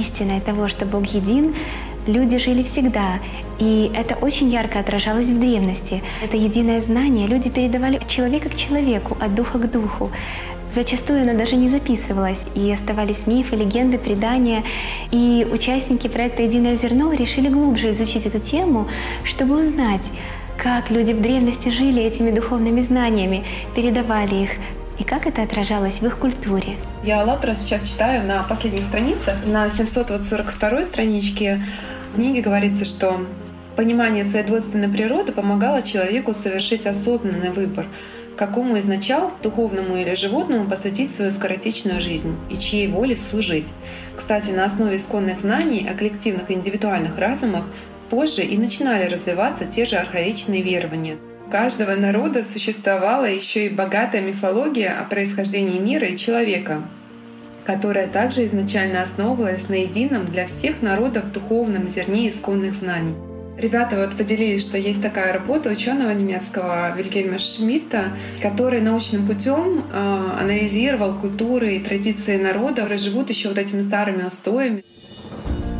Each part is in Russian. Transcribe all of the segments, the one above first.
истиной того, что Бог един, люди жили всегда. И это очень ярко отражалось в древности. Это единое знание люди передавали от человека к человеку, от духа к духу. Зачастую оно даже не записывалось, и оставались мифы, легенды, предания. И участники проекта «Единое зерно» решили глубже изучить эту тему, чтобы узнать, как люди в древности жили этими духовными знаниями, передавали их, и как это отражалось в их культуре. Я «АЛЛАТРА» сейчас читаю на последних страницах. На 742 страничке книги говорится, что понимание своей двойственной природы помогало человеку совершить осознанный выбор, какому из начал, духовному или животному, посвятить свою скоротечную жизнь и чьей воле служить. Кстати, на основе исконных знаний о коллективных и индивидуальных разумах позже и начинали развиваться те же архаичные верования — каждого народа существовала еще и богатая мифология о происхождении мира и человека, которая также изначально основывалась на едином для всех народов духовном зерне исконных знаний. Ребята вот поделились, что есть такая работа ученого немецкого Вильгельма Шмидта, который научным путем э, анализировал культуры и традиции народов, которые живут еще вот этими старыми устоями.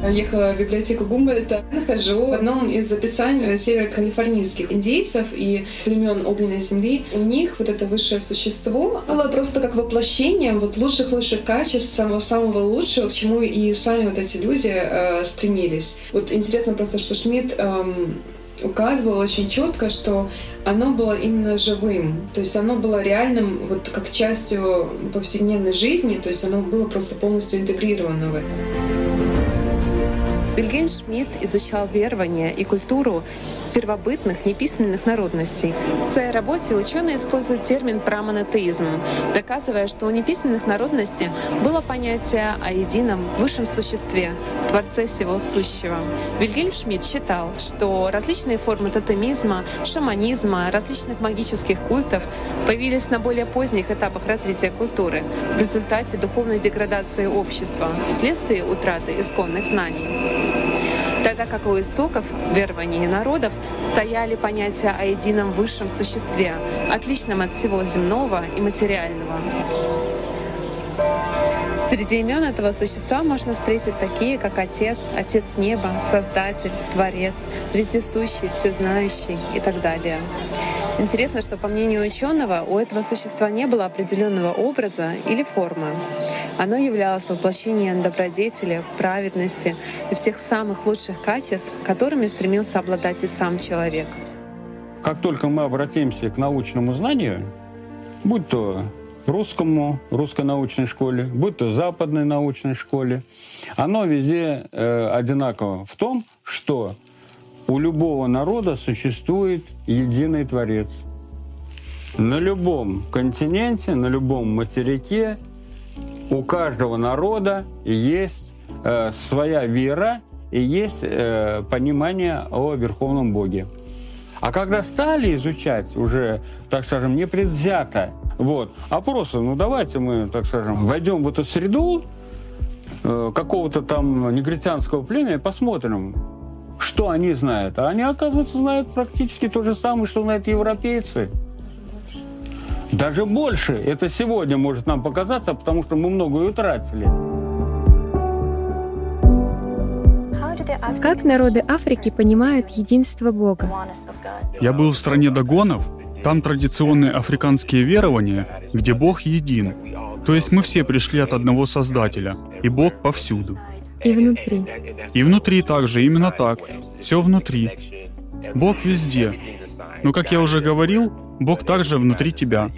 Ехала в библиотеку Гумбольдта, нахожу в одном из записаний северокалифорнийских индейцев и племен огненной земли. У них вот это высшее существо было просто как воплощением вот лучших-лучших качеств, самого-самого лучшего, к чему и сами вот эти люди э, стремились. Вот интересно просто, что Шмидт эм, указывал очень четко, что оно было именно живым, то есть оно было реальным вот как частью повседневной жизни, то есть оно было просто полностью интегрировано в это. Вильгельм Шмидт изучал верования и культуру первобытных неписьменных народностей. В своей работе ученые используют термин прамонотеизм, доказывая, что у неписьменных народностей было понятие о едином высшем существе, Творце всего сущего. Вильгельм Шмидт считал, что различные формы тотемизма, шаманизма, различных магических культов появились на более поздних этапах развития культуры в результате духовной деградации общества вследствие утраты исконных знаний тогда как у истоков верований народов стояли понятия о едином высшем существе, отличном от всего земного и материального. Среди имен этого существа можно встретить такие, как Отец, Отец Неба, Создатель, Творец, Вездесущий, Всезнающий и так далее. Интересно, что по мнению ученого у этого существа не было определенного образа или формы. Оно являлось воплощением добродетели, праведности и всех самых лучших качеств, которыми стремился обладать и сам человек. Как только мы обратимся к научному знанию, будь то русскому, русской научной школе, будь то западной научной школе, оно везде э, одинаково в том, что у любого народа существует единый Творец. На любом континенте, на любом материке у каждого народа есть э, своя вера и есть э, понимание о Верховном Боге. А когда стали изучать уже, так скажем, непредвзято, вот, просто, ну давайте мы, так скажем, войдем в эту среду э, какого-то там негритянского племени и посмотрим, что они знают? А они, оказывается, знают практически то же самое, что знают европейцы. Даже больше. Это сегодня может нам показаться, потому что мы многое утратили. Как народы Африки понимают единство Бога? Я был в стране Дагонов. Там традиционные африканские верования, где Бог един. То есть мы все пришли от одного Создателя, и Бог повсюду. И внутри. И внутри также, именно так. Все внутри. Бог везде. Но, как я уже говорил, Бог также внутри тебя.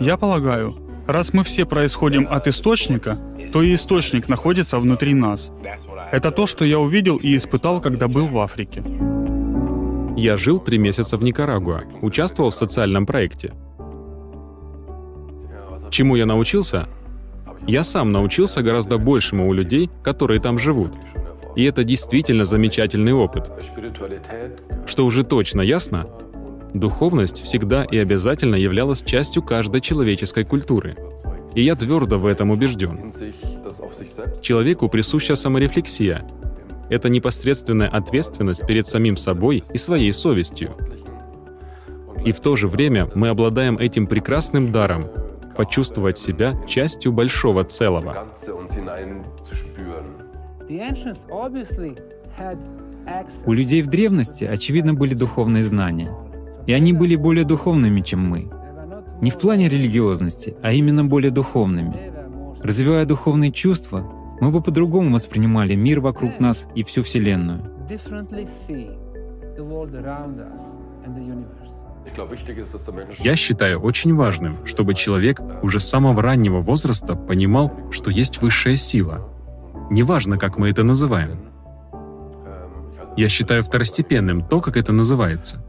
Я полагаю, раз мы все происходим от источника, то и источник находится внутри нас. Это то, что я увидел и испытал, когда был в Африке. Я жил три месяца в Никарагуа, участвовал в социальном проекте. Чему я научился? Я сам научился гораздо большему у людей, которые там живут. И это действительно замечательный опыт. Что уже точно ясно, духовность всегда и обязательно являлась частью каждой человеческой культуры. И я твердо в этом убежден. Человеку присуща саморефлексия. Это непосредственная ответственность перед самим собой и своей совестью. И в то же время мы обладаем этим прекрасным даром почувствовать себя частью большого целого. У людей в древности, очевидно, были духовные знания. И они были более духовными, чем мы. Не в плане религиозности, а именно более духовными. Развивая духовные чувства, мы бы по-другому воспринимали мир вокруг нас и всю Вселенную. Я считаю очень важным, чтобы человек уже с самого раннего возраста понимал, что есть высшая сила. Неважно, как мы это называем. Я считаю второстепенным то, как это называется.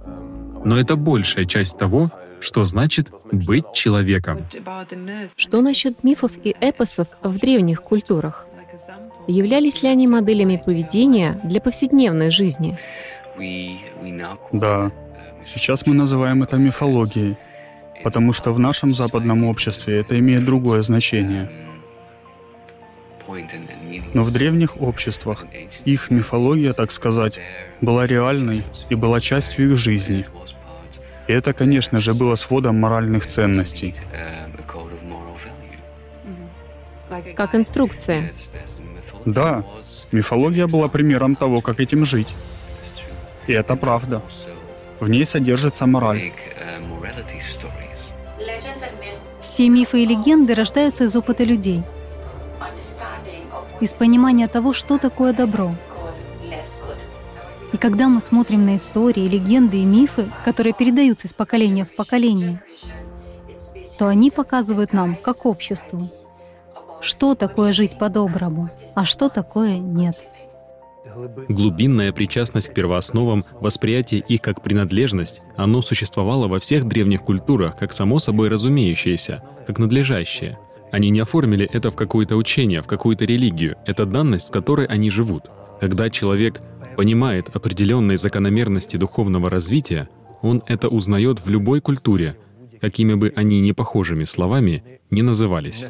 Но это большая часть того, что значит быть человеком. Что насчет мифов и эпосов в древних культурах? Являлись ли они моделями поведения для повседневной жизни? Да. Сейчас мы называем это мифологией, потому что в нашем западном обществе это имеет другое значение. Но в древних обществах их мифология, так сказать, была реальной и была частью их жизни. И это, конечно же, было сводом моральных ценностей. Как инструкция. Да, мифология была примером того, как этим жить. И это правда. В ней содержится мораль. Все мифы и легенды рождаются из опыта людей, из понимания того, что такое добро. И когда мы смотрим на истории, легенды и мифы, которые передаются из поколения в поколение, то они показывают нам, как обществу, что такое жить по-доброму, а что такое нет. Глубинная причастность к первоосновам, восприятие их как принадлежность, оно существовало во всех древних культурах как само собой разумеющееся, как надлежащее. Они не оформили это в какое-то учение, в какую-то религию. Это данность, с которой они живут. Когда человек понимает определенные закономерности духовного развития, он это узнает в любой культуре, какими бы они не похожими словами не назывались.